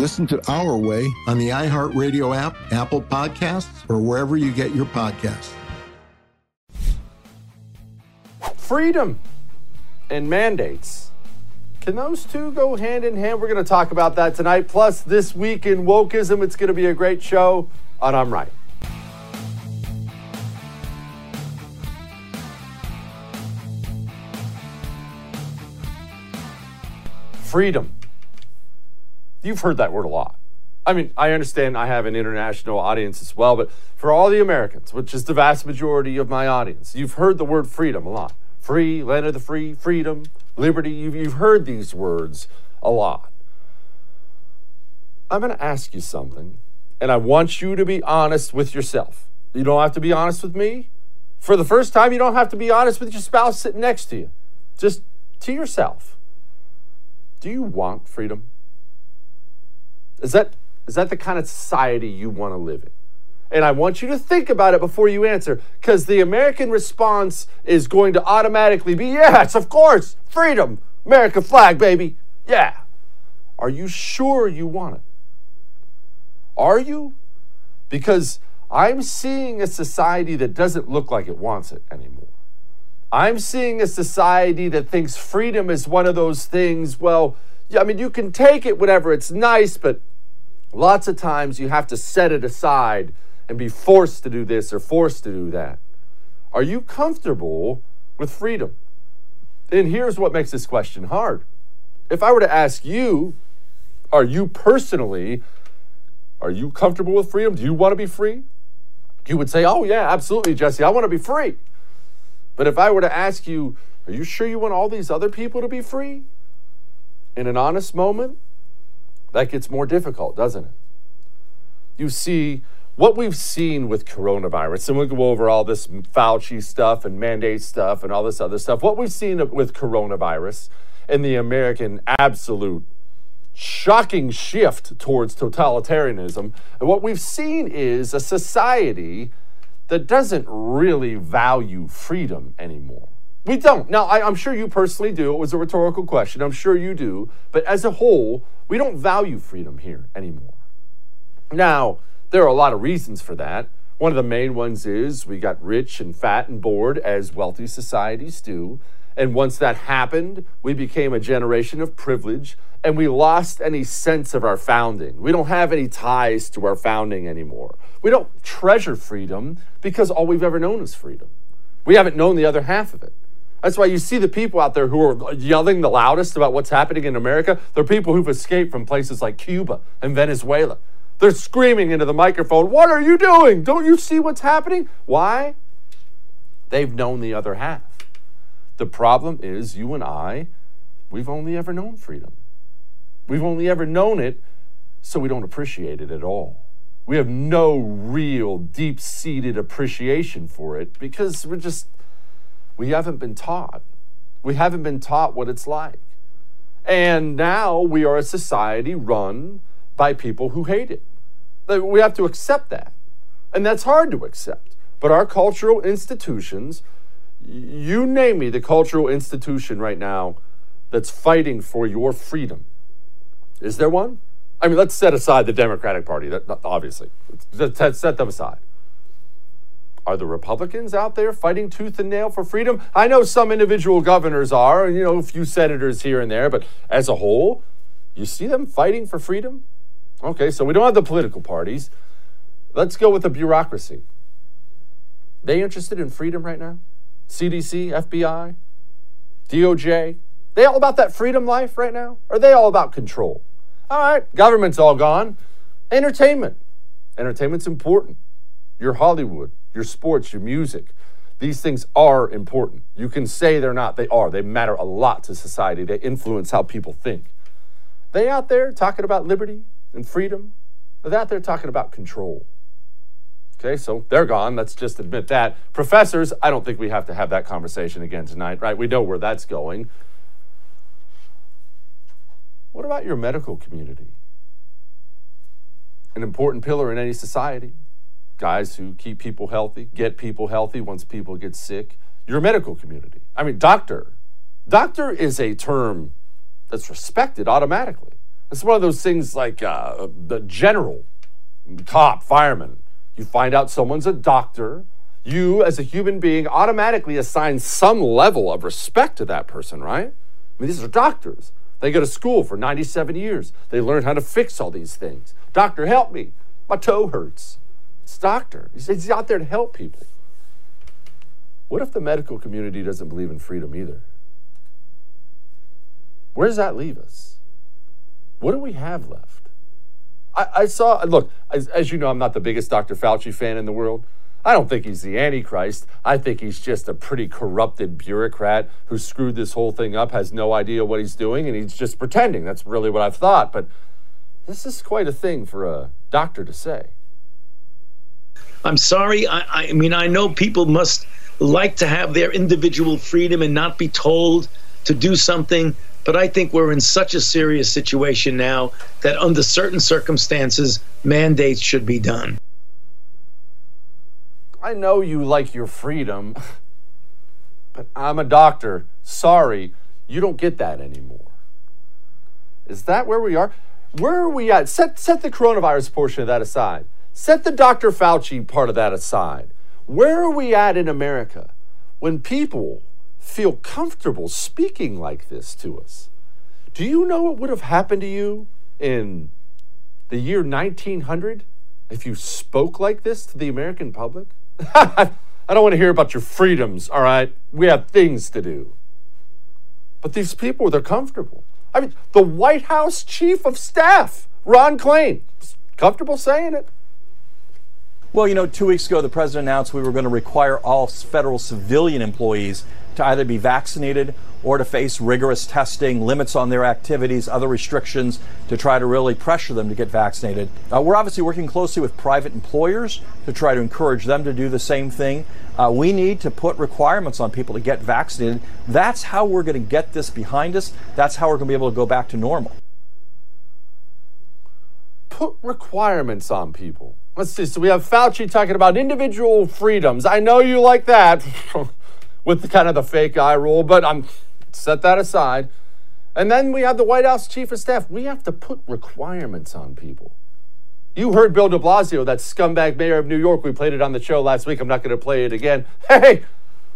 Listen to Our Way on the iHeartRadio app, Apple Podcasts, or wherever you get your podcasts. Freedom and mandates. Can those two go hand in hand? We're going to talk about that tonight. Plus, this week in wokeism, it's going to be a great show on I'm Right. Freedom. You've heard that word a lot. I mean, I understand I have an international audience as well, but for all the Americans, which is the vast majority of my audience, you've heard the word freedom a lot. Free, land of the free, freedom, liberty. You've, you've heard these words a lot. I'm going to ask you something, and I want you to be honest with yourself. You don't have to be honest with me. For the first time, you don't have to be honest with your spouse sitting next to you. Just to yourself. Do you want freedom? Is that, is that the kind of society you want to live in? And I want you to think about it before you answer, because the American response is going to automatically be yes, of course, freedom, American flag, baby. Yeah. Are you sure you want it? Are you? Because I'm seeing a society that doesn't look like it wants it anymore. I'm seeing a society that thinks freedom is one of those things, well, yeah, I mean, you can take it whenever it's nice, but lots of times you have to set it aside and be forced to do this or forced to do that. Are you comfortable with freedom? And here's what makes this question hard. If I were to ask you, are you personally, are you comfortable with freedom? Do you want to be free? You would say, oh, yeah, absolutely, Jesse, I want to be free. But if I were to ask you, are you sure you want all these other people to be free? In an honest moment, that gets more difficult, doesn't it? You see, what we've seen with coronavirus, and we'll go over all this Fauci stuff and mandate stuff and all this other stuff. What we've seen with coronavirus and the American absolute shocking shift towards totalitarianism, and what we've seen is a society that doesn't really value freedom anymore. We don't. Now, I, am sure you personally do. It was a rhetorical question. I'm sure you do. But as a whole, we don't value freedom here anymore. Now, there are a lot of reasons for that. One of the main ones is we got rich and fat and bored, as wealthy societies do. And once that happened, we became a generation of privilege and we lost any sense of our founding. We don't have any ties to our founding anymore. We don't treasure freedom because all we've ever known is freedom. We haven't known the other half of it. That's why you see the people out there who are yelling the loudest about what's happening in America. They're people who've escaped from places like Cuba and Venezuela. They're screaming into the microphone, What are you doing? Don't you see what's happening? Why? They've known the other half. The problem is, you and I, we've only ever known freedom. We've only ever known it, so we don't appreciate it at all. We have no real deep seated appreciation for it because we're just, we haven't been taught. We haven't been taught what it's like. And now we are a society run by people who hate it. We have to accept that. And that's hard to accept. But our cultural institutions, you name me the cultural institution right now that's fighting for your freedom. Is there one? I mean, let's set aside the Democratic Party, that, obviously. Let's set them aside. Are the Republicans out there fighting tooth and nail for freedom? I know some individual governors are, and you know, a few senators here and there, but as a whole, you see them fighting for freedom? Okay, so we don't have the political parties. Let's go with the bureaucracy. They interested in freedom right now? CDC, FBI, DOJ? They all about that freedom life right now? Are they all about control? All right, government's all gone. Entertainment. Entertainment's important. Your Hollywood, your sports, your music. These things are important. You can say they're not, they are. They matter a lot to society. They influence how people think. They out there talking about liberty and freedom. They're out there talking about control. Okay, so they're gone. Let's just admit that. Professors, I don't think we have to have that conversation again tonight, right? We know where that's going. What about your medical community? An important pillar in any society guys who keep people healthy, get people healthy once people get sick. Your medical community. I mean, doctor. Doctor is a term that's respected automatically. It's one of those things like uh, the general, cop, fireman. You find out someone's a doctor. You, as a human being, automatically assign some level of respect to that person, right? I mean, these are doctors. They go to school for 97 years. They learn how to fix all these things. Doctor, help me. My toe hurts. It's doctor. He's out there to help people. What if the medical community doesn't believe in freedom either? Where does that leave us? What do we have left? I, I saw, look, as, as you know, I'm not the biggest Dr. Fauci fan in the world. I don't think he's the Antichrist. I think he's just a pretty corrupted bureaucrat who screwed this whole thing up, has no idea what he's doing, and he's just pretending. That's really what I've thought. But this is quite a thing for a doctor to say. I'm sorry. I, I mean, I know people must like to have their individual freedom and not be told to do something. But I think we're in such a serious situation now that under certain circumstances, mandates should be done. I know you like your freedom, but I'm a doctor. Sorry, you don't get that anymore. Is that where we are? Where are we at? Set, set the coronavirus portion of that aside. Set the Dr. Fauci part of that aside. Where are we at in America when people feel comfortable speaking like this to us? Do you know what would have happened to you in the year 1900 if you spoke like this to the American public? I don't want to hear about your freedoms, all right? We have things to do. But these people, they're comfortable. I mean, the White House Chief of Staff, Ron Klain, comfortable saying it. Well, you know, two weeks ago, the president announced we were going to require all federal civilian employees to either be vaccinated or to face rigorous testing, limits on their activities, other restrictions to try to really pressure them to get vaccinated. Uh, we're obviously working closely with private employers to try to encourage them to do the same thing. Uh, we need to put requirements on people to get vaccinated. That's how we're going to get this behind us. That's how we're going to be able to go back to normal. Put requirements on people. Let's see. So we have Fauci talking about individual freedoms. I know you like that with the kind of the fake eye roll, but I'm set that aside. And then we have the White House chief of staff. We have to put requirements on people. You heard Bill de Blasio, that scumbag mayor of New York. We played it on the show last week. I'm not going to play it again. Hey,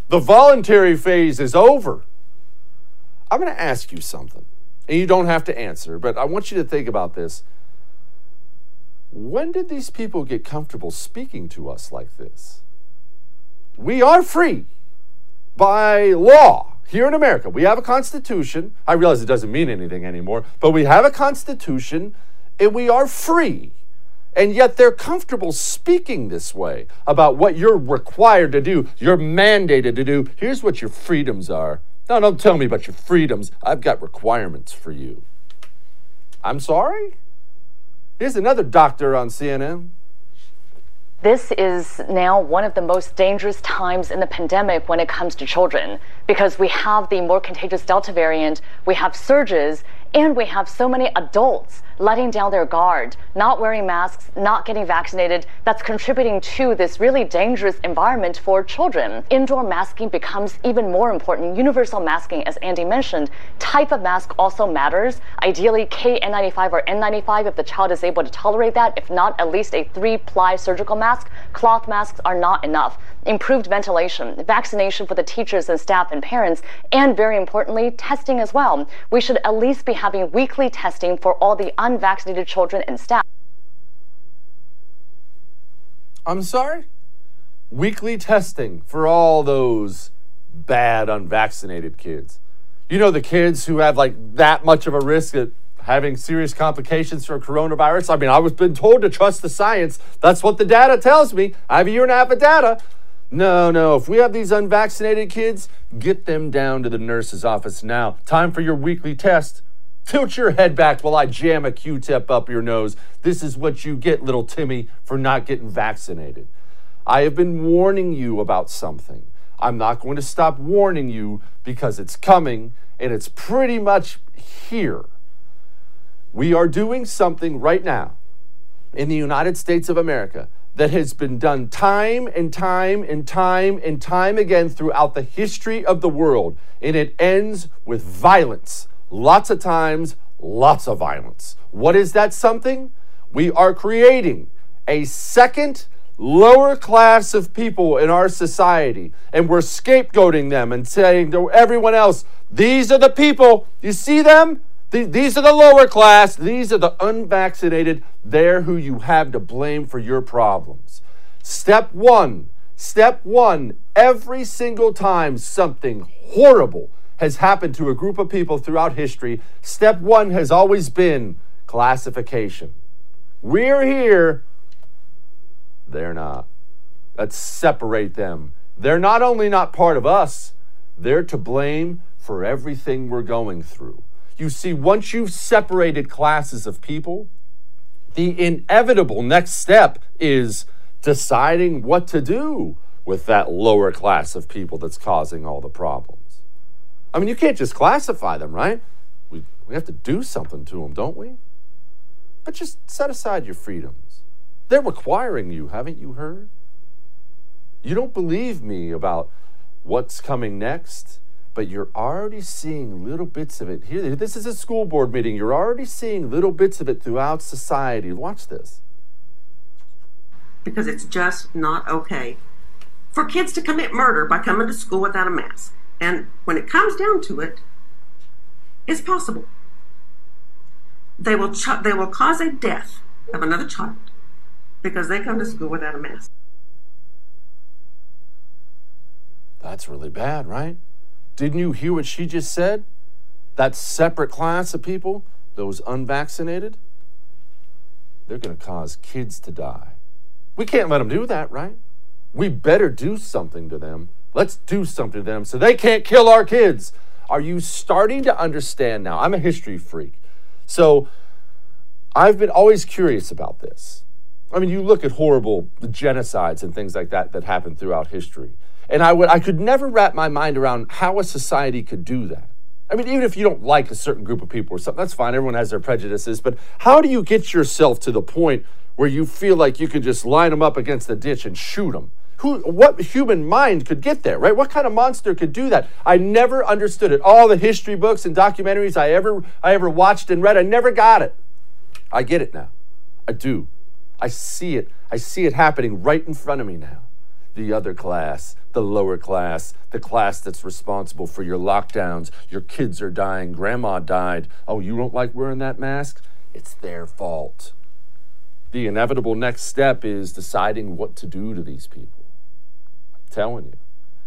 the voluntary phase is over. I'm going to ask you something, and you don't have to answer, but I want you to think about this. When did these people get comfortable speaking to us like this? We are free by law here in America. We have a constitution. I realize it doesn't mean anything anymore, but we have a constitution and we are free. And yet they're comfortable speaking this way about what you're required to do, you're mandated to do. Here's what your freedoms are. No, don't tell me about your freedoms. I've got requirements for you. I'm sorry? Here's another doctor on CNN. This is now one of the most dangerous times in the pandemic when it comes to children because we have the more contagious Delta variant, we have surges, and we have so many adults letting down their guard, not wearing masks, not getting vaccinated. That's contributing to this really dangerous environment for children. Indoor masking becomes even more important. Universal masking, as Andy mentioned, type of mask also matters. Ideally, KN95 or N95 if the child is able to tolerate that. If not, at least a three ply surgical mask. Cloth masks are not enough improved ventilation, vaccination for the teachers and staff and parents, and very importantly, testing as well. We should at least be having weekly testing for all the unvaccinated children and staff. I'm sorry? Weekly testing for all those bad unvaccinated kids. You know, the kids who have like that much of a risk at having serious complications from coronavirus. I mean, I was been told to trust the science. That's what the data tells me. I have a year and a half of data. No, no. If we have these unvaccinated kids, get them down to the nurse's office now. Time for your weekly test. Tilt your head back while I jam a Q tip up your nose. This is what you get, little Timmy, for not getting vaccinated. I have been warning you about something. I'm not going to stop warning you because it's coming and it's pretty much here. We are doing something right now in the United States of America that has been done time and time and time and time again throughout the history of the world. And it ends with violence. Lots of times, lots of violence. What is that something? We are creating a second lower class of people in our society, and we're scapegoating them and saying to everyone else, these are the people, you see them? These are the lower class. These are the unvaccinated. They're who you have to blame for your problems. Step one, step one, every single time something horrible has happened to a group of people throughout history, step one has always been classification. We're here, they're not. Let's separate them. They're not only not part of us, they're to blame for everything we're going through. You see, once you've separated classes of people, the inevitable next step is deciding what to do with that lower class of people that's causing all the problems. I mean, you can't just classify them, right? We, we have to do something to them, don't we? But just set aside your freedoms. They're requiring you, haven't you heard? You don't believe me about what's coming next? but you're already seeing little bits of it. Here, this is a school board meeting. You're already seeing little bits of it throughout society. Watch this. Because it's just not okay for kids to commit murder by coming to school without a mask. And when it comes down to it, it's possible. They will ch- they will cause a death of another child because they come to school without a mask. That's really bad, right? Didn't you hear what she just said? That separate class of people, those unvaccinated, they're going to cause kids to die. We can't let them do that, right? We better do something to them. Let's do something to them so they can't kill our kids. Are you starting to understand now? I'm a history freak. So I've been always curious about this. I mean, you look at horrible genocides and things like that that happened throughout history. And I, would, I could never wrap my mind around how a society could do that. I mean, even if you don't like a certain group of people or something, that's fine. Everyone has their prejudices. But how do you get yourself to the point where you feel like you can just line them up against the ditch and shoot them? Who, what human mind could get there, right? What kind of monster could do that? I never understood it. All the history books and documentaries I ever, I ever watched and read, I never got it. I get it now. I do. I see it. I see it happening right in front of me now. The other class, the lower class, the class that's responsible for your lockdowns. Your kids are dying. Grandma died. Oh, you don't like wearing that mask? It's their fault. The inevitable next step is deciding what to do to these people. Telling you.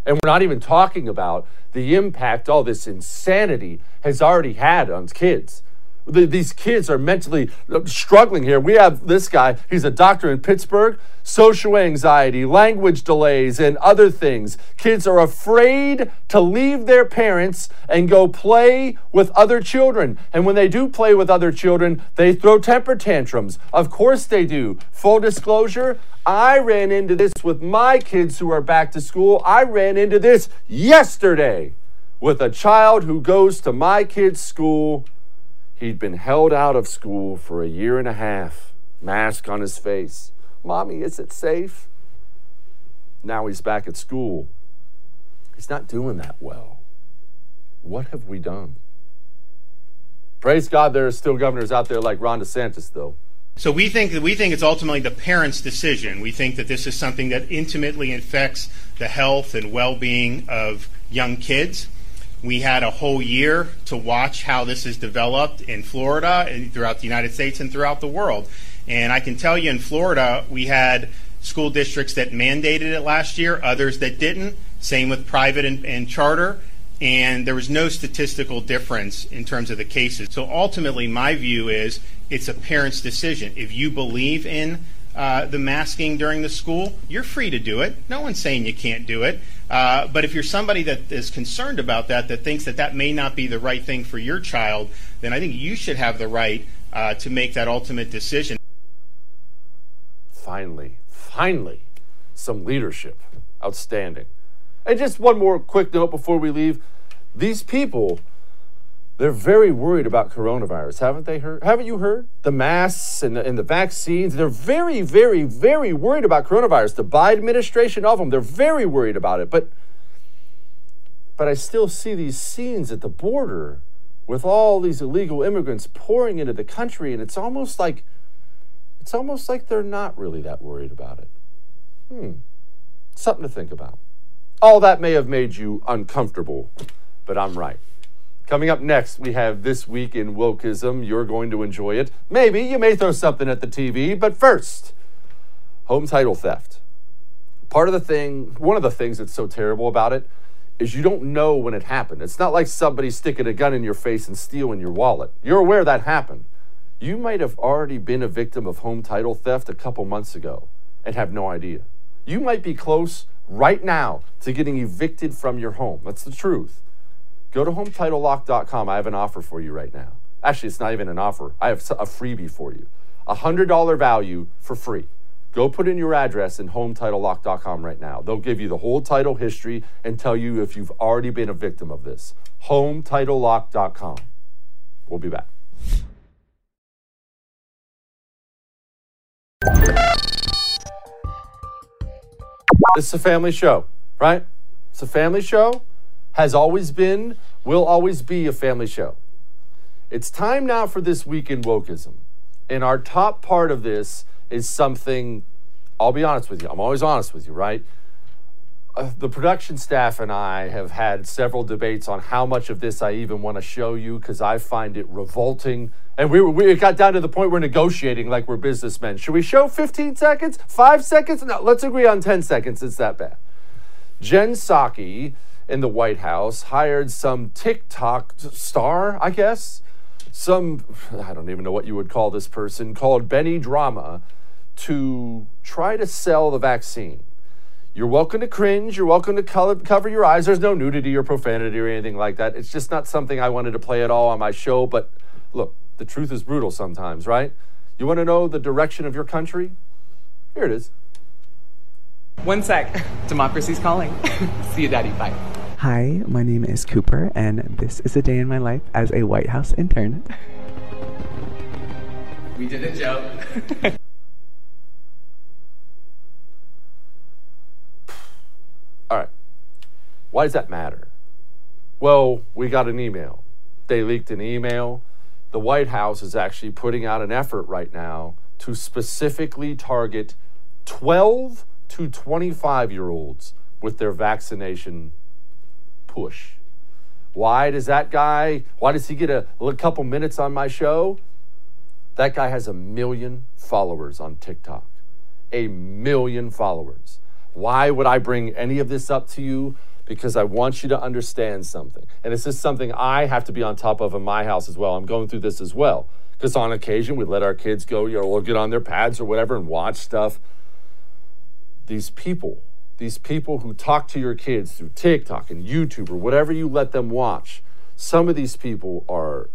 And we're not even talking about the impact all this insanity has already had on kids. The, these kids are mentally uh, struggling here. We have this guy, he's a doctor in Pittsburgh, social anxiety, language delays, and other things. Kids are afraid to leave their parents and go play with other children. And when they do play with other children, they throw temper tantrums. Of course they do. Full disclosure, I ran into this with my kids who are back to school. I ran into this yesterday with a child who goes to my kid's school He'd been held out of school for a year and a half, mask on his face. Mommy, is it safe? Now he's back at school. He's not doing that well. What have we done? Praise God, there are still governors out there like Ron DeSantis, though. So we think that we think it's ultimately the parents' decision. We think that this is something that intimately affects the health and well-being of young kids. We had a whole year to watch how this is developed in Florida and throughout the United States and throughout the world. And I can tell you in Florida, we had school districts that mandated it last year, others that didn't. Same with private and, and charter. And there was no statistical difference in terms of the cases. So ultimately, my view is it's a parent's decision. If you believe in uh, the masking during the school, you're free to do it. No one's saying you can't do it. Uh, but if you're somebody that is concerned about that, that thinks that that may not be the right thing for your child, then I think you should have the right uh, to make that ultimate decision. Finally, finally, some leadership. Outstanding. And just one more quick note before we leave. These people they're very worried about coronavirus, haven't they heard? Haven't you heard? The masks and the, and the vaccines, they're very, very, very worried about coronavirus. The Biden administration of them, they're very worried about it. But but I still see these scenes at the border with all these illegal immigrants pouring into the country, and it's almost like it's almost like they're not really that worried about it. Hmm. Something to think about. All that may have made you uncomfortable, but I'm right. Coming up next, we have This Week in Wokeism. You're going to enjoy it. Maybe you may throw something at the TV, but first, home title theft. Part of the thing, one of the things that's so terrible about it is you don't know when it happened. It's not like somebody sticking a gun in your face and stealing your wallet. You're aware that happened. You might have already been a victim of home title theft a couple months ago and have no idea. You might be close right now to getting evicted from your home. That's the truth. Go to HometitleLock.com. I have an offer for you right now. Actually, it's not even an offer. I have a freebie for you. A $100 value for free. Go put in your address in HometitleLock.com right now. They'll give you the whole title history and tell you if you've already been a victim of this. HometitleLock.com. We'll be back. This is a family show, right? It's a family show has always been, will always be a family show. It's time now for this week in wokeism. And our top part of this is something, I'll be honest with you, I'm always honest with you, right? Uh, the production staff and I have had several debates on how much of this I even want to show you because I find it revolting. And we, we got down to the point we're negotiating like we're businessmen. Should we show 15 seconds? Five seconds? No, let's agree on 10 seconds. It's that bad. Jen Psaki in the White House hired some TikTok star, I guess, some, I don't even know what you would call this person, called Benny Drama to try to sell the vaccine. You're welcome to cringe. You're welcome to color, cover your eyes. There's no nudity or profanity or anything like that. It's just not something I wanted to play at all on my show. But look, the truth is brutal sometimes, right? You want to know the direction of your country? Here it is. One sec. Democracy's calling. See you, Daddy. Bye. Hi, my name is Cooper, and this is a day in my life as a White House intern. We did a joke. All right. Why does that matter? Well, we got an email. They leaked an email. The White House is actually putting out an effort right now to specifically target 12 to 25 year olds with their vaccination push. Why does that guy, why does he get a, a couple minutes on my show? That guy has a million followers on TikTok. A million followers. Why would I bring any of this up to you? because I want you to understand something. And this is something I have to be on top of in my house as well. I'm going through this as well. Because on occasion we let our kids go, you know, or get on their pads or whatever and watch stuff. These people, these people who talk to your kids through TikTok and YouTube or whatever you let them watch, some of these people are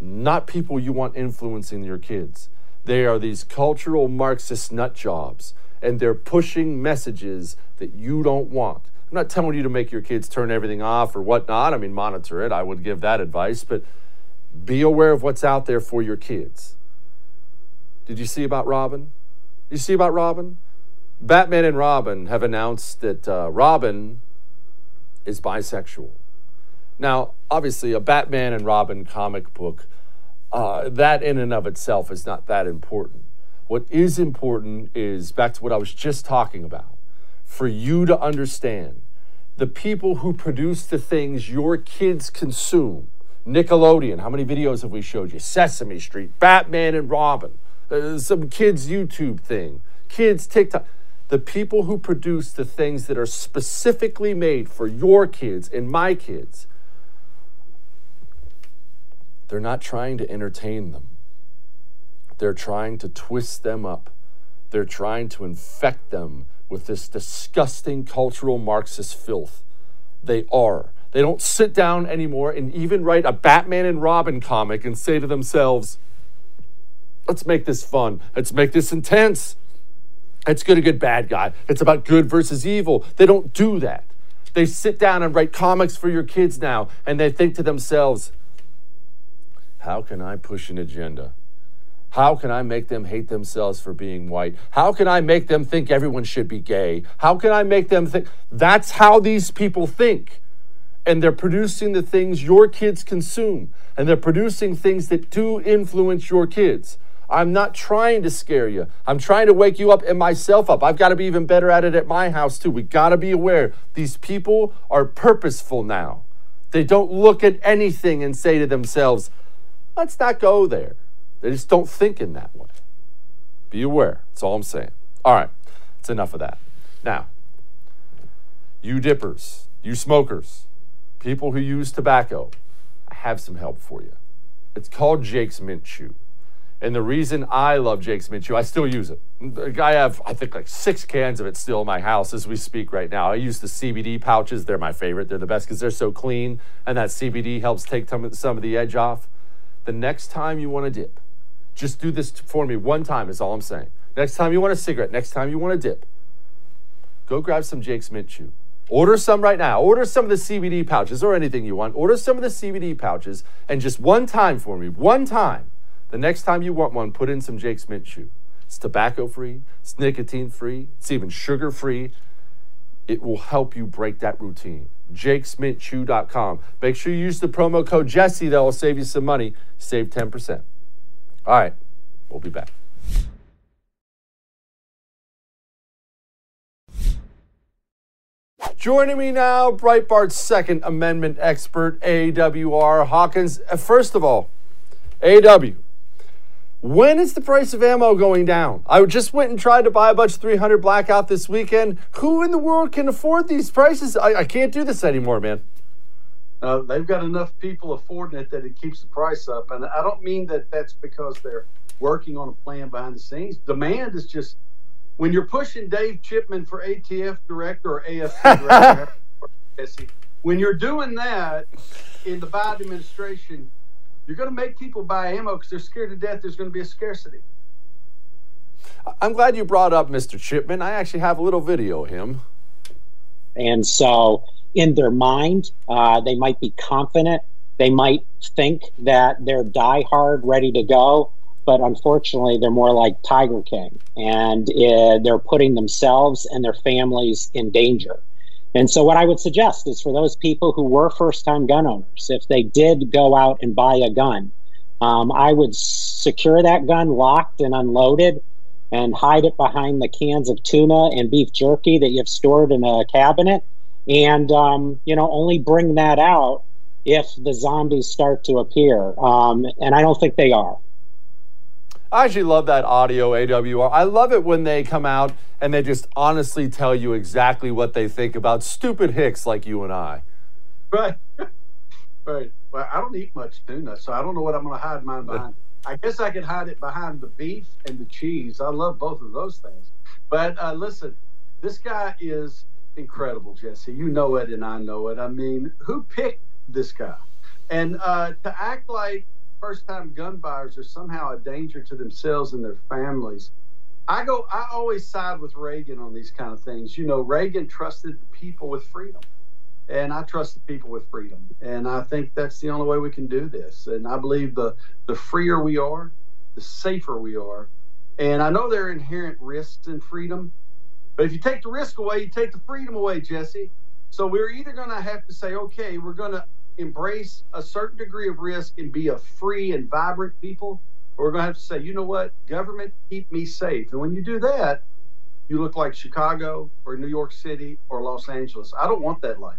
not people you want influencing your kids. They are these cultural Marxist nut jobs, and they're pushing messages that you don't want. I'm not telling you to make your kids turn everything off or whatnot. I mean, monitor it. I would give that advice, but be aware of what's out there for your kids. Did you see about Robin? You see about Robin? Batman and Robin have announced that uh, Robin is bisexual. Now, obviously, a Batman and Robin comic book, uh, that in and of itself is not that important. What is important is back to what I was just talking about for you to understand the people who produce the things your kids consume. Nickelodeon, how many videos have we showed you? Sesame Street, Batman and Robin, uh, some kids' YouTube thing, kids' TikTok. The people who produce the things that are specifically made for your kids and my kids they're not trying to entertain them. They're trying to twist them up. They're trying to infect them with this disgusting cultural Marxist filth. They are. They don't sit down anymore and even write a Batman and Robin comic and say to themselves, let's make this fun. Let's make this intense. It's good, a good, bad guy. It's about good versus evil. They don't do that. They sit down and write comics for your kids now and they think to themselves, how can I push an agenda? How can I make them hate themselves for being white? How can I make them think everyone should be gay? How can I make them think? That's how these people think. And they're producing the things your kids consume. And they're producing things that do influence your kids. I'm not trying to scare you. I'm trying to wake you up and myself up. I've got to be even better at it at my house, too. We got to be aware these people are purposeful now. They don't look at anything and say to themselves, Let's not go there. They just don't think in that way. Be aware. That's all I'm saying. All right, it's enough of that. Now, you dippers, you smokers, people who use tobacco, I have some help for you. It's called Jake's Mint Chew. And the reason I love Jake's Mint Chew, I still use it. I have, I think, like six cans of it still in my house as we speak right now. I use the CBD pouches. They're my favorite. They're the best because they're so clean, and that CBD helps take some of the edge off the next time you want to dip, just do this for me one time, is all I'm saying. Next time you want a cigarette, next time you want to dip, go grab some Jake's Mint Chew. Order some right now. Order some of the CBD pouches or anything you want. Order some of the CBD pouches and just one time for me, one time. The next time you want one, put in some Jake's Mint Chew. It's tobacco free, it's nicotine free, it's even sugar free. It will help you break that routine jakesmintchew.com. Make sure you use the promo code Jesse, that will save you some money. Save 10%. All right, we'll be back. Joining me now, Breitbart's Second Amendment expert, AWR Hawkins. Uh, first of all, AW, when is the price of ammo going down? I just went and tried to buy a bunch of 300 blackout this weekend. Who in the world can afford these prices? I, I can't do this anymore, man. Uh, they've got enough people affording it that it keeps the price up. And I don't mean that that's because they're working on a plan behind the scenes. Demand is just when you're pushing Dave Chipman for ATF director or AFP director, when you're doing that in the Biden administration, you're going to make people buy ammo because they're scared to death there's going to be a scarcity. I'm glad you brought up Mr. Chipman. I actually have a little video of him. And so, in their mind, uh, they might be confident. They might think that they're die-hard, ready to go. But unfortunately, they're more like Tiger King, and uh, they're putting themselves and their families in danger. And so, what I would suggest is for those people who were first time gun owners, if they did go out and buy a gun, um, I would secure that gun locked and unloaded and hide it behind the cans of tuna and beef jerky that you've stored in a cabinet. And, um, you know, only bring that out if the zombies start to appear. Um, and I don't think they are. I actually love that audio AWR. I love it when they come out and they just honestly tell you exactly what they think about stupid hicks like you and I. Right. right. Well, I don't eat much tuna, so I don't know what I'm going to hide mine behind. I guess I could hide it behind the beef and the cheese. I love both of those things. But uh, listen, this guy is incredible, Jesse. You know it, and I know it. I mean, who picked this guy? And uh, to act like first time gun buyers are somehow a danger to themselves and their families. I go I always side with Reagan on these kind of things. You know, Reagan trusted the people with freedom. And I trust the people with freedom. And I think that's the only way we can do this. And I believe the the freer we are, the safer we are. And I know there are inherent risks in freedom, but if you take the risk away, you take the freedom away, Jesse. So we're either going to have to say, okay, we're going to embrace a certain degree of risk and be a free and vibrant people, or we're going to have to say, you know what, government, keep me safe. And when you do that, you look like Chicago or New York City or Los Angeles. I don't want that life.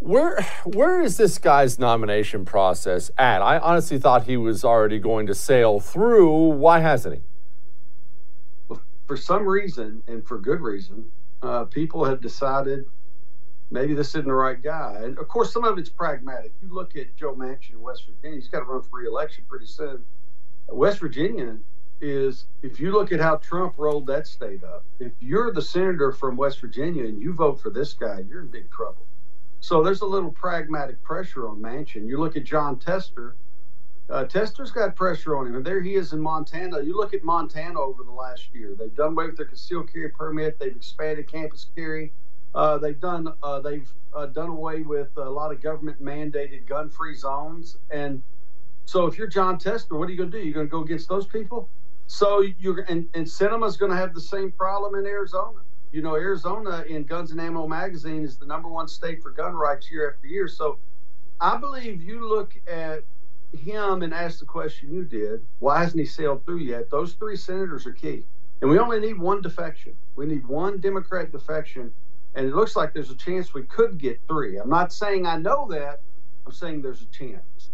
Where where is this guy's nomination process at? I honestly thought he was already going to sail through. Why hasn't he? Well, for some reason, and for good reason, uh, people have decided maybe this isn't the right guy. And of course, some of it's pragmatic. You look at Joe Manchin in West Virginia; he's got to run for re-election pretty soon. West Virginia is, if you look at how Trump rolled that state up, if you're the senator from West Virginia and you vote for this guy, you're in big trouble. So there's a little pragmatic pressure on Manchin. You look at Jon Tester. Uh, Tester's got pressure on him, and there he is in Montana. You look at Montana over the last year; they've done away with their concealed carry permit. They've expanded campus carry. Uh, they've done uh, they've uh, done away with a lot of government mandated gun free zones. And so, if you're Jon Tester, what are you going to do? You're going to go against those people? So you're and, and Sinema's going to have the same problem in Arizona. You know, Arizona in Guns and Ammo magazine is the number one state for gun rights year after year. So I believe you look at him and ask the question you did, why hasn't he sailed through yet? Those three senators are key. And we only need one defection. We need one Democrat defection and it looks like there's a chance we could get three. I'm not saying I know that. I'm saying there's a chance.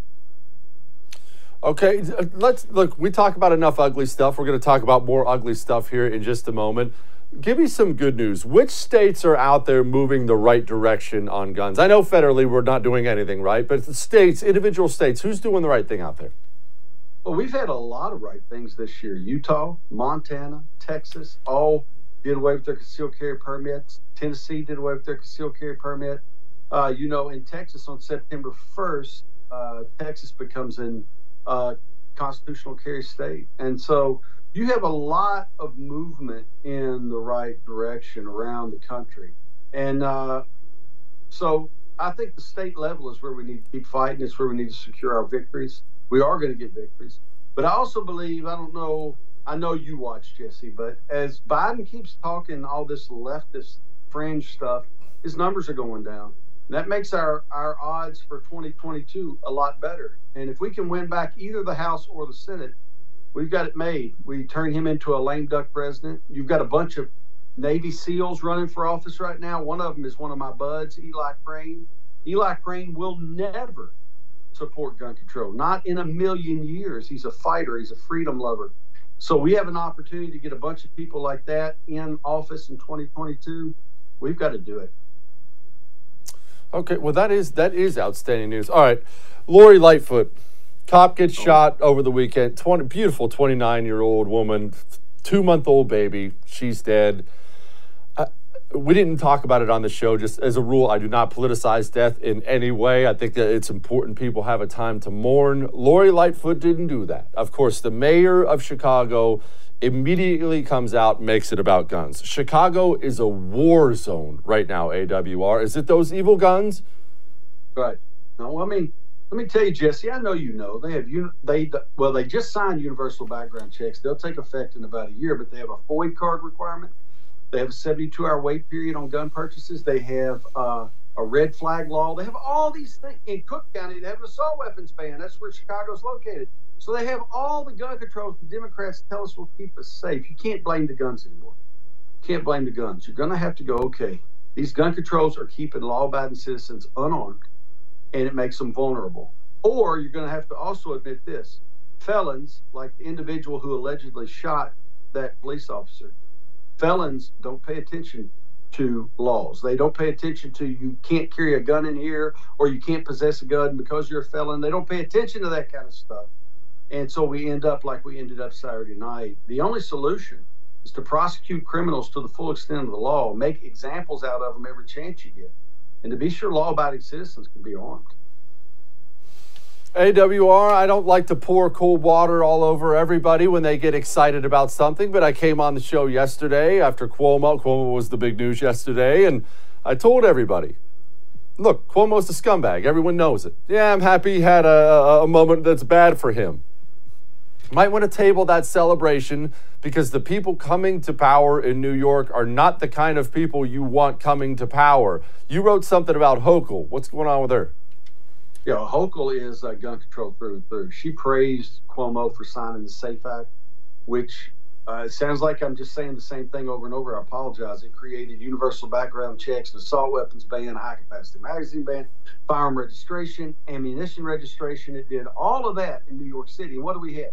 Okay, uh, let's look. We talk about enough ugly stuff. We're going to talk about more ugly stuff here in just a moment. Give me some good news. Which states are out there moving the right direction on guns? I know federally we're not doing anything right, but the states, individual states, who's doing the right thing out there? Well, we've had a lot of right things this year. Utah, Montana, Texas, all did away with their concealed carry permits. Tennessee did away with their concealed carry permit. Uh, you know, in Texas on September 1st, uh, Texas becomes a uh, constitutional carry state. And so you have a lot of movement in the right direction around the country. And uh, so I think the state level is where we need to keep fighting. It's where we need to secure our victories. We are going to get victories. But I also believe, I don't know I know you watch Jesse, but as Biden keeps talking all this leftist fringe stuff, his numbers are going down. That makes our, our odds for 2022 a lot better. And if we can win back either the House or the Senate, we've got it made. We turn him into a lame duck president. You've got a bunch of Navy SEALs running for office right now. One of them is one of my buds, Eli Crane. Eli Crane will never support gun control, not in a million years. He's a fighter, he's a freedom lover. So we have an opportunity to get a bunch of people like that in office in 2022. We've got to do it. Okay, well that is that is outstanding news. All right, Lori Lightfoot, cop gets oh. shot over the weekend. 20, beautiful 29 year old woman, two month old baby. She's dead we didn't talk about it on the show. Just as a rule, I do not politicize death in any way. I think that it's important people have a time to mourn. Lori Lightfoot didn't do that. Of course, the mayor of Chicago immediately comes out makes it about guns. Chicago is a war zone right now, AWR. Is it those evil guns? Right. No, I mean, let me tell you, Jesse. I know you know they have you. they well they just signed universal background checks. They'll take effect in about a year, but they have a FOID card requirement. They have a 72 hour wait period on gun purchases. They have uh, a red flag law. They have all these things. In Cook County, they have an assault weapons ban. That's where Chicago's located. So they have all the gun controls the Democrats tell us will keep us safe. You can't blame the guns anymore. You can't blame the guns. You're going to have to go, okay, these gun controls are keeping law abiding citizens unarmed and it makes them vulnerable. Or you're going to have to also admit this felons, like the individual who allegedly shot that police officer, felons don't pay attention to laws. They don't pay attention to you can't carry a gun in here or you can't possess a gun because you're a felon. They don't pay attention to that kind of stuff. And so we end up like we ended up Saturday night. The only solution is to prosecute criminals to the full extent of the law, make examples out of them every chance you get, and to be sure law abiding citizens can be armed. AWR, I don't like to pour cold water all over everybody when they get excited about something, but I came on the show yesterday after Cuomo. Cuomo was the big news yesterday, and I told everybody look, Cuomo's a scumbag. Everyone knows it. Yeah, I'm happy he had a, a moment that's bad for him. Might want to table that celebration because the people coming to power in New York are not the kind of people you want coming to power. You wrote something about Hochul. What's going on with her? You know, Hochul is uh, gun control through and through. She praised Cuomo for signing the SAFE Act, which uh, it sounds like I'm just saying the same thing over and over. I apologize. It created universal background checks, an assault weapons ban, high capacity magazine ban, firearm registration, ammunition registration. It did all of that in New York City. And what do we have?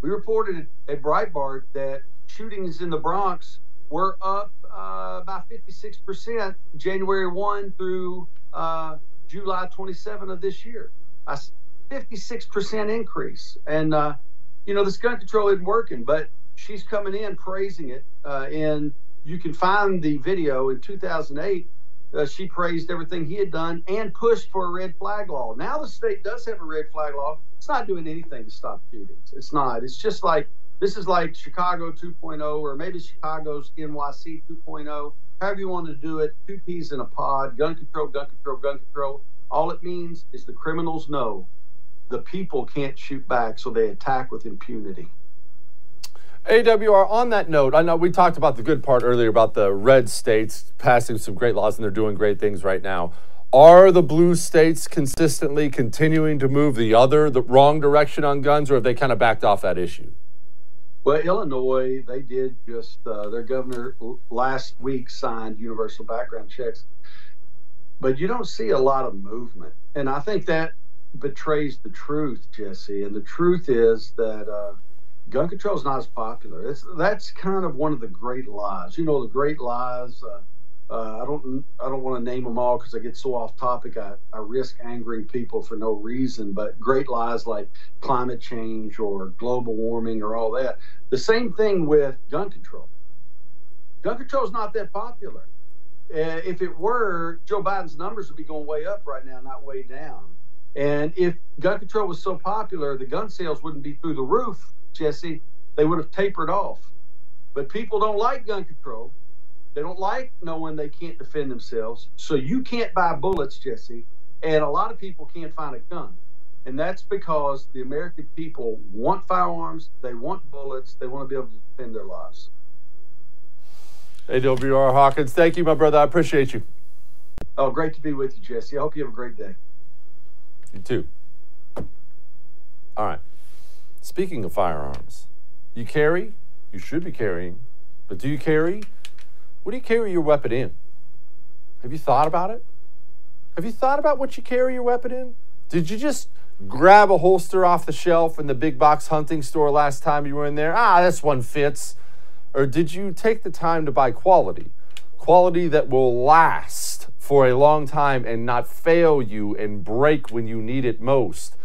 We reported at Breitbart that shootings in the Bronx were up uh, by 56% January 1 through uh, July 27 of this year. A 56% increase. And, uh, you know, this gun control isn't working, but she's coming in praising it. Uh, and you can find the video in 2008. Uh, she praised everything he had done and pushed for a red flag law. Now the state does have a red flag law. It's not doing anything to stop shootings. It's not. It's just like this is like Chicago 2.0 or maybe Chicago's NYC 2.0 however you want to do it, two peas in a pod, gun control, gun control, gun control. All it means is the criminals know the people can't shoot back, so they attack with impunity. AWR, on that note, I know we talked about the good part earlier about the red states passing some great laws and they're doing great things right now. Are the blue states consistently continuing to move the other, the wrong direction on guns, or have they kind of backed off that issue? Well, Illinois, they did just, uh, their governor last week signed universal background checks, but you don't see a lot of movement. And I think that betrays the truth, Jesse. And the truth is that uh, gun control is not as popular. It's, that's kind of one of the great lies. You know, the great lies. Uh, uh, I don't I don't want to name them all because I get so off topic. I, I risk angering people for no reason. But great lies like climate change or global warming or all that. The same thing with gun control. Gun control is not that popular. Uh, if it were, Joe Biden's numbers would be going way up right now, not way down. And if gun control was so popular, the gun sales wouldn't be through the roof, Jesse. They would have tapered off. But people don't like gun control they don't like knowing they can't defend themselves. So you can't buy bullets, Jesse. And a lot of people can't find a gun. And that's because the American people want firearms, they want bullets, they want to be able to defend their lives. AWR Hawkins, thank you, my brother. I appreciate you. Oh, great to be with you, Jesse. I hope you have a great day. You too. All right. Speaking of firearms, you carry, you should be carrying, but do you carry? What do you carry your weapon in? Have you thought about it? Have you thought about what you carry your weapon in? Did you just grab a holster off the shelf in the big box hunting store last time you were in there? Ah, this one fits. Or did you take the time to buy quality? Quality that will last for a long time and not fail you and break when you need it most.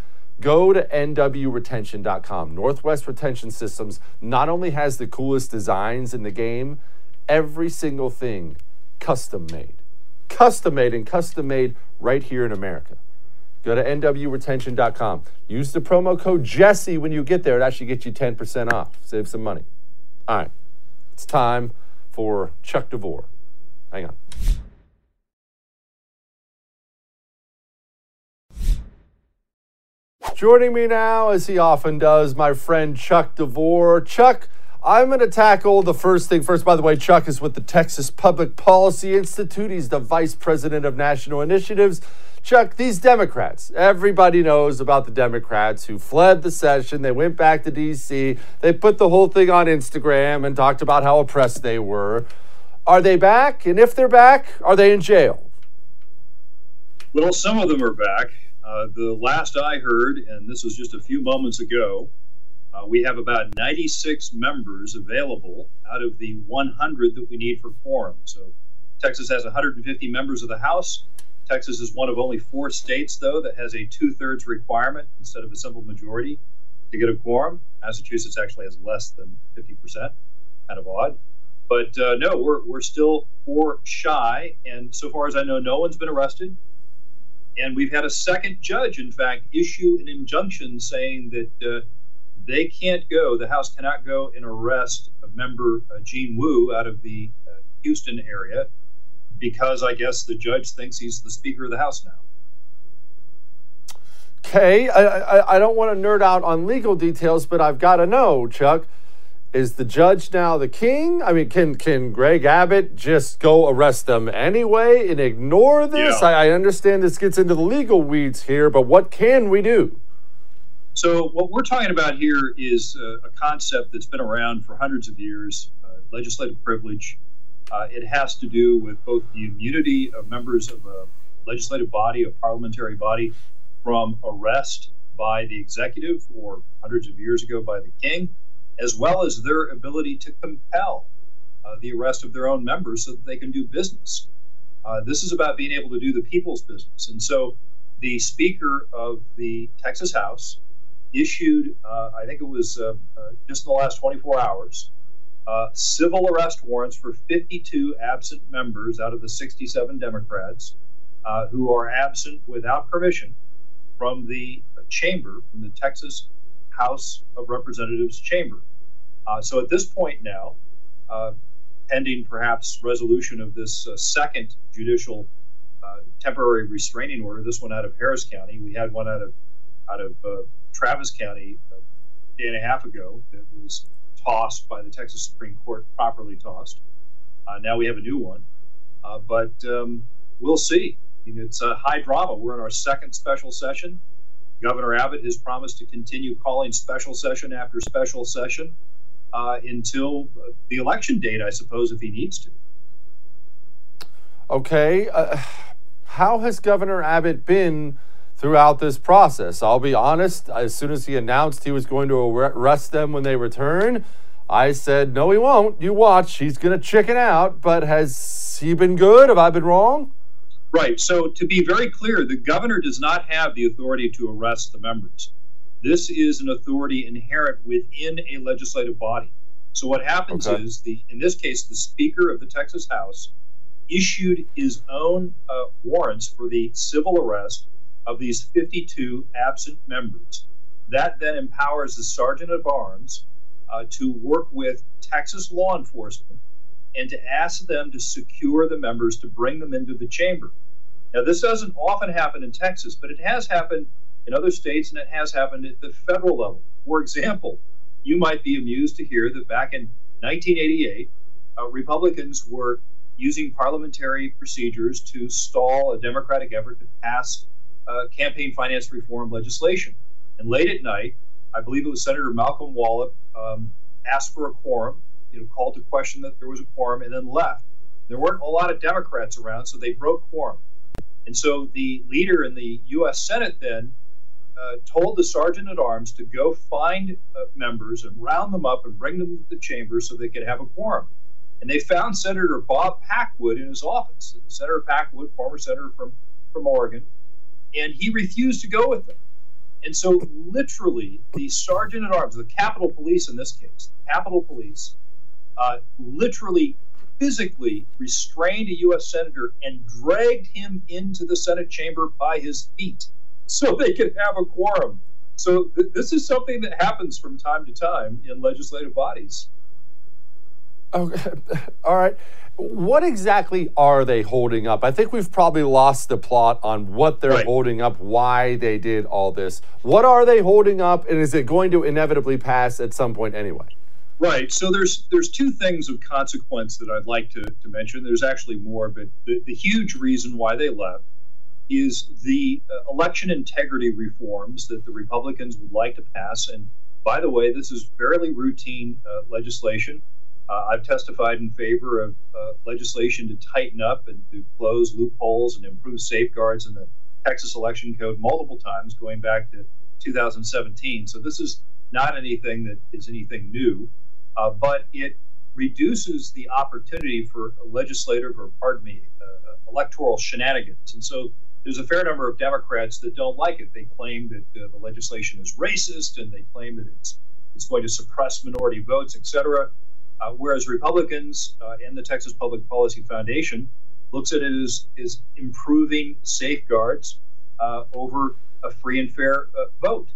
Go to nwretention.com. Northwest Retention Systems not only has the coolest designs in the game, every single thing custom made. Custom made and custom made right here in America. Go to nwretention.com. Use the promo code Jesse when you get there. It actually gets you 10% off. Save some money. All right. It's time for Chuck DeVore. Hang on. Joining me now, as he often does, my friend Chuck DeVore. Chuck, I'm going to tackle the first thing first. By the way, Chuck is with the Texas Public Policy Institute. He's the vice president of national initiatives. Chuck, these Democrats, everybody knows about the Democrats who fled the session. They went back to D.C., they put the whole thing on Instagram and talked about how oppressed they were. Are they back? And if they're back, are they in jail? Well, some of them are back. Uh, the last I heard, and this was just a few moments ago, uh, we have about 96 members available out of the 100 that we need for quorum. So Texas has 150 members of the House. Texas is one of only four states, though, that has a two thirds requirement instead of a simple majority to get a quorum. Massachusetts actually has less than 50%, kind of odd. But uh, no, we're, we're still four shy. And so far as I know, no one's been arrested. And we've had a second judge, in fact, issue an injunction saying that uh, they can't go, the House cannot go and arrest a member, uh, Gene Wu, out of the uh, Houston area because I guess the judge thinks he's the Speaker of the House now. Okay, I, I, I don't want to nerd out on legal details, but I've got to know, Chuck. Is the judge now the king? I mean, can can Greg Abbott just go arrest them anyway and ignore this? Yeah. I, I understand this gets into the legal weeds here, but what can we do? So, what we're talking about here is uh, a concept that's been around for hundreds of years uh, legislative privilege. Uh, it has to do with both the immunity of members of a legislative body, a parliamentary body, from arrest by the executive or hundreds of years ago by the king, as well as their ability to compel uh, the arrest of their own members so that they can do business. Uh, this is about being able to do the people's business. And so the Speaker of the Texas House issued, uh, I think it was uh, uh, just in the last 24 hours, uh, civil arrest warrants for 52 absent members out of the 67 Democrats uh, who are absent without permission from the chamber, from the Texas House of Representatives chamber. Uh, so at this point now, uh, pending perhaps resolution of this uh, second judicial uh, temporary restraining order, this one out of Harris County, we had one out of out of Travis County a day and a half ago that was tossed by the Texas Supreme Court, properly tossed. Uh, now we have a new one, uh, but um, we'll see. I mean, it's a high drama. We're in our second special session. Governor Abbott has promised to continue calling special session after special session uh, until uh, the election date, I suppose, if he needs to. Okay, uh, how has Governor Abbott been? Throughout this process. I'll be honest, as soon as he announced he was going to arrest them when they return, I said, no, he won't. You watch. He's going to chicken out. But has he been good? Have I been wrong? Right. So, to be very clear, the governor does not have the authority to arrest the members. This is an authority inherent within a legislative body. So, what happens okay. is, the in this case, the Speaker of the Texas House issued his own uh, warrants for the civil arrest of these 52 absent members. That then empowers the Sergeant of Arms uh, to work with Texas law enforcement and to ask them to secure the members to bring them into the chamber. Now, this doesn't often happen in Texas, but it has happened in other states and it has happened at the federal level. For example, you might be amused to hear that back in 1988, uh, Republicans were using parliamentary procedures to stall a Democratic effort to pass uh, campaign finance reform legislation. And late at night, I believe it was Senator Malcolm Wallop um, asked for a quorum, you know, called to question that there was a quorum, and then left. There weren't a lot of Democrats around, so they broke quorum. And so the leader in the U.S. Senate then uh, told the sergeant at arms to go find uh, members and round them up and bring them to the chamber so they could have a quorum. And they found Senator Bob Packwood in his office. Senator Packwood, former senator from, from Oregon, and he refused to go with them. And so, literally, the sergeant at arms, the Capitol Police in this case, the Capitol Police, uh, literally physically restrained a U.S. senator and dragged him into the Senate chamber by his feet so they could have a quorum. So, th- this is something that happens from time to time in legislative bodies. Okay. All right. What exactly are they holding up? I think we've probably lost the plot on what they're right. holding up, why they did all this. What are they holding up, and is it going to inevitably pass at some point anyway? Right. So there's there's two things of consequence that I'd like to, to mention. There's actually more, but the, the huge reason why they left is the uh, election integrity reforms that the Republicans would like to pass. And by the way, this is fairly routine uh, legislation. Uh, I've testified in favor of uh, legislation to tighten up and to close loopholes and improve safeguards in the Texas election code multiple times, going back to 2017. So this is not anything that is anything new, uh, but it reduces the opportunity for legislative or, pardon me, uh, electoral shenanigans. And so there's a fair number of Democrats that don't like it. They claim that uh, the legislation is racist and they claim that it's, it's going to suppress minority votes, et cetera. Uh, whereas Republicans uh, and the Texas Public Policy Foundation looks at it as, as improving safeguards uh, over a free and fair uh, vote.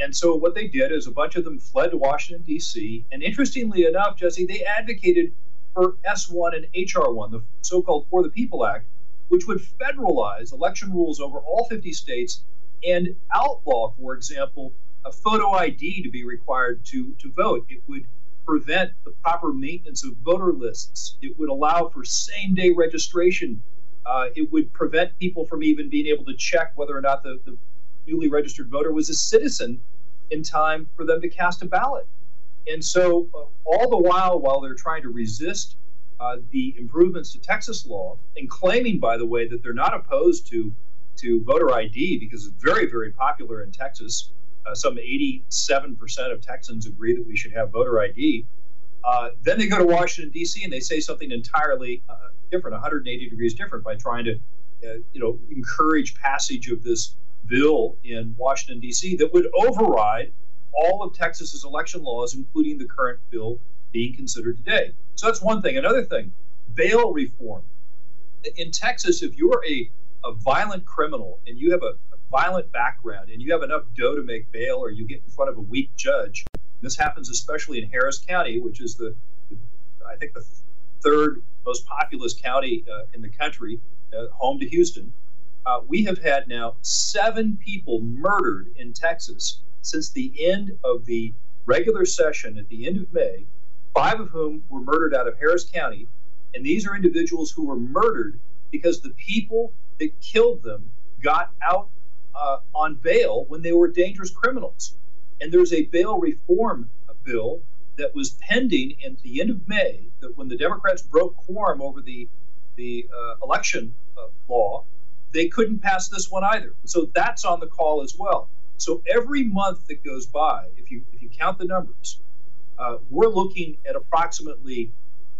And so what they did is a bunch of them fled to Washington, D.C. And interestingly enough, Jesse, they advocated for S1 and HR1, the so called For the People Act, which would federalize election rules over all 50 states and outlaw, for example, a photo ID to be required to, to vote. It would prevent the proper maintenance of voter lists. It would allow for same day registration. Uh, it would prevent people from even being able to check whether or not the, the newly registered voter was a citizen in time for them to cast a ballot. And so, uh, all the while, while they're trying to resist uh, the improvements to Texas law, and claiming, by the way, that they're not opposed to to voter ID because it's very, very popular in Texas. Uh, some 87% of Texans agree that we should have voter ID. Uh, then they go to Washington D.C. and they say something entirely uh, different, 180 degrees different, by trying to, uh, you know, encourage passage of this bill in Washington, D.C., that would override all of Texas's election laws, including the current bill being considered today. So that's one thing. Another thing, bail reform. In Texas, if you're a, a violent criminal and you have a, a violent background and you have enough dough to make bail or you get in front of a weak judge, this happens especially in Harris County, which is the, the I think, the third most populous county uh, in the country, uh, home to Houston. Uh, we have had now seven people murdered in Texas since the end of the regular session at the end of May, five of whom were murdered out of Harris County. And these are individuals who were murdered because the people that killed them got out uh, on bail when they were dangerous criminals. And there's a bail reform bill that was pending at the end of May that when the Democrats broke quorum over the the uh, election uh, law, they couldn't pass this one either. So that's on the call as well. So every month that goes by, if you if you count the numbers, uh, we're looking at approximately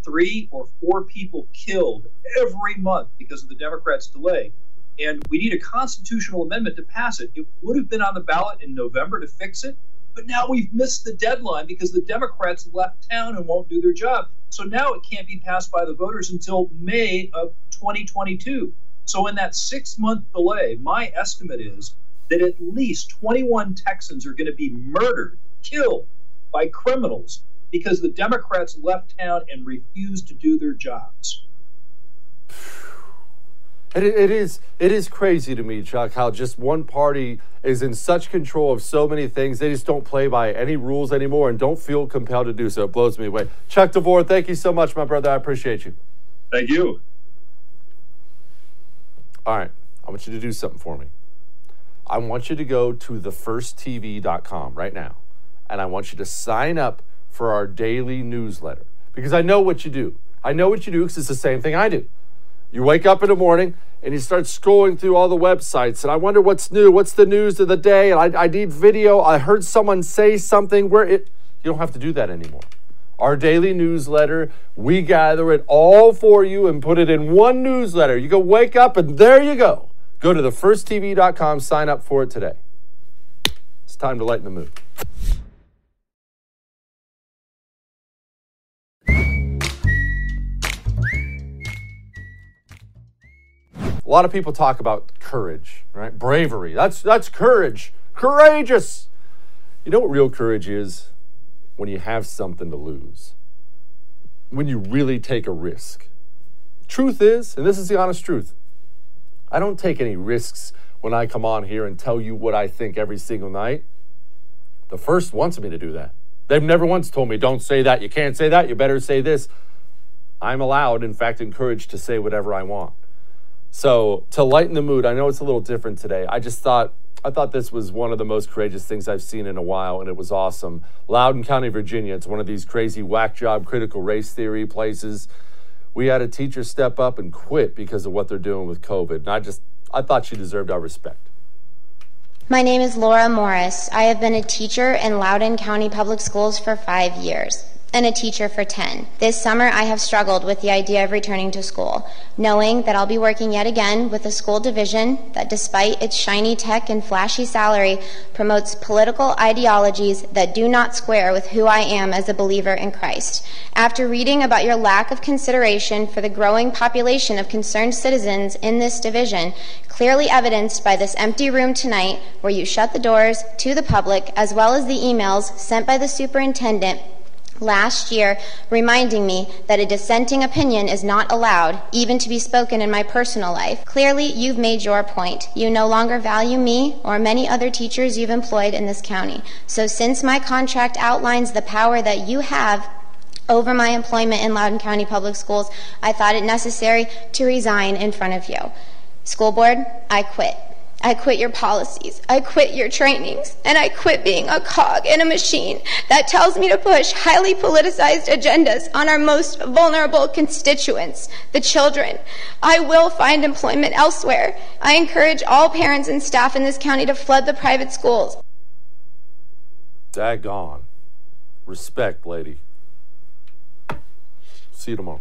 three or four people killed every month because of the Democrats' delay. And we need a constitutional amendment to pass it. It would have been on the ballot in November to fix it, but now we've missed the deadline because the Democrats left town and won't do their job. So now it can't be passed by the voters until May of 2022. So, in that six month delay, my estimate is that at least 21 Texans are going to be murdered, killed by criminals because the Democrats left town and refused to do their jobs. It, it is it is crazy to me, Chuck, how just one party is in such control of so many things. They just don't play by any rules anymore and don't feel compelled to do so. It blows me away. Chuck DeVore, thank you so much, my brother. I appreciate you. Thank you. All right, I want you to do something for me. I want you to go to thefirsttv.com right now, and I want you to sign up for our daily newsletter because I know what you do. I know what you do because it's the same thing I do. You wake up in the morning and you start scrolling through all the websites, and I wonder what's new, what's the news of the day, and I, I need video. I heard someone say something where it. You don't have to do that anymore our daily newsletter. We gather it all for you and put it in one newsletter. You go wake up and there you go. Go to thefirsttv.com, sign up for it today. It's time to lighten the mood. A lot of people talk about courage, right? Bravery. That's that's courage. Courageous. You know what real courage is? when you have something to lose, when you really take a risk. Truth is, and this is the honest truth, I don't take any risks when I come on here and tell you what I think every single night. The first wants me to do that. They've never once told me, don't say that, you can't say that, you better say this. I'm allowed, in fact, encouraged to say whatever I want. So, to lighten the mood, I know it's a little different today. I just thought I thought this was one of the most courageous things I've seen in a while, and it was awesome. Loudoun County, Virginia, it's one of these crazy whack job critical race theory places. We had a teacher step up and quit because of what they're doing with COVID. And I just, I thought she deserved our respect. My name is Laura Morris. I have been a teacher in Loudoun County Public Schools for five years and a teacher for 10. This summer, I have struggled with the idea of returning to school, knowing that I'll be working yet again with a school division that, despite its shiny tech and flashy salary, promotes political ideologies that do not square with who I am as a believer in Christ. After reading about your lack of consideration for the growing population of concerned citizens in this division, clearly evidenced by this empty room tonight, where you shut the doors to the public, as well as the emails sent by the superintendent last year reminding me that a dissenting opinion is not allowed, even to be spoken in my personal life. Clearly, you've made your point. You no longer value me or many other teachers you've employed in this county. So, since my contract outlines the power that you have, over my employment in Loudoun County Public Schools, I thought it necessary to resign in front of you. School board, I quit. I quit your policies. I quit your trainings. And I quit being a cog in a machine that tells me to push highly politicized agendas on our most vulnerable constituents, the children. I will find employment elsewhere. I encourage all parents and staff in this county to flood the private schools. Daggone. Respect, lady. See you tomorrow.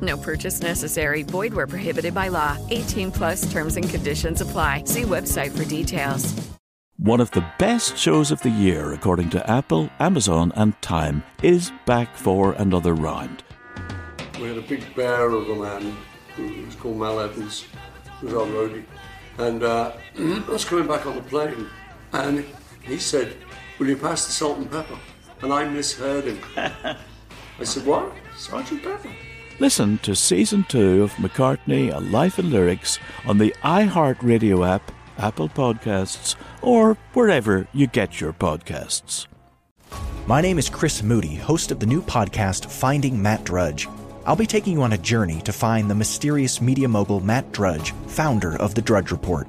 No purchase necessary. Void where prohibited by law. 18 plus terms and conditions apply. See website for details. One of the best shows of the year, according to Apple, Amazon, and Time, is back for another round. We had a big bear of a man who was called Mal Evans, who was our roadie. And uh, I was coming back on the plane, and he said, Will you pass the salt and pepper? And I misheard him. I said, What? Sergeant Pepper? Listen to season two of McCartney, A Life in Lyrics on the iHeartRadio app, Apple Podcasts, or wherever you get your podcasts. My name is Chris Moody, host of the new podcast Finding Matt Drudge. I'll be taking you on a journey to find the mysterious media mogul Matt Drudge, founder of The Drudge Report.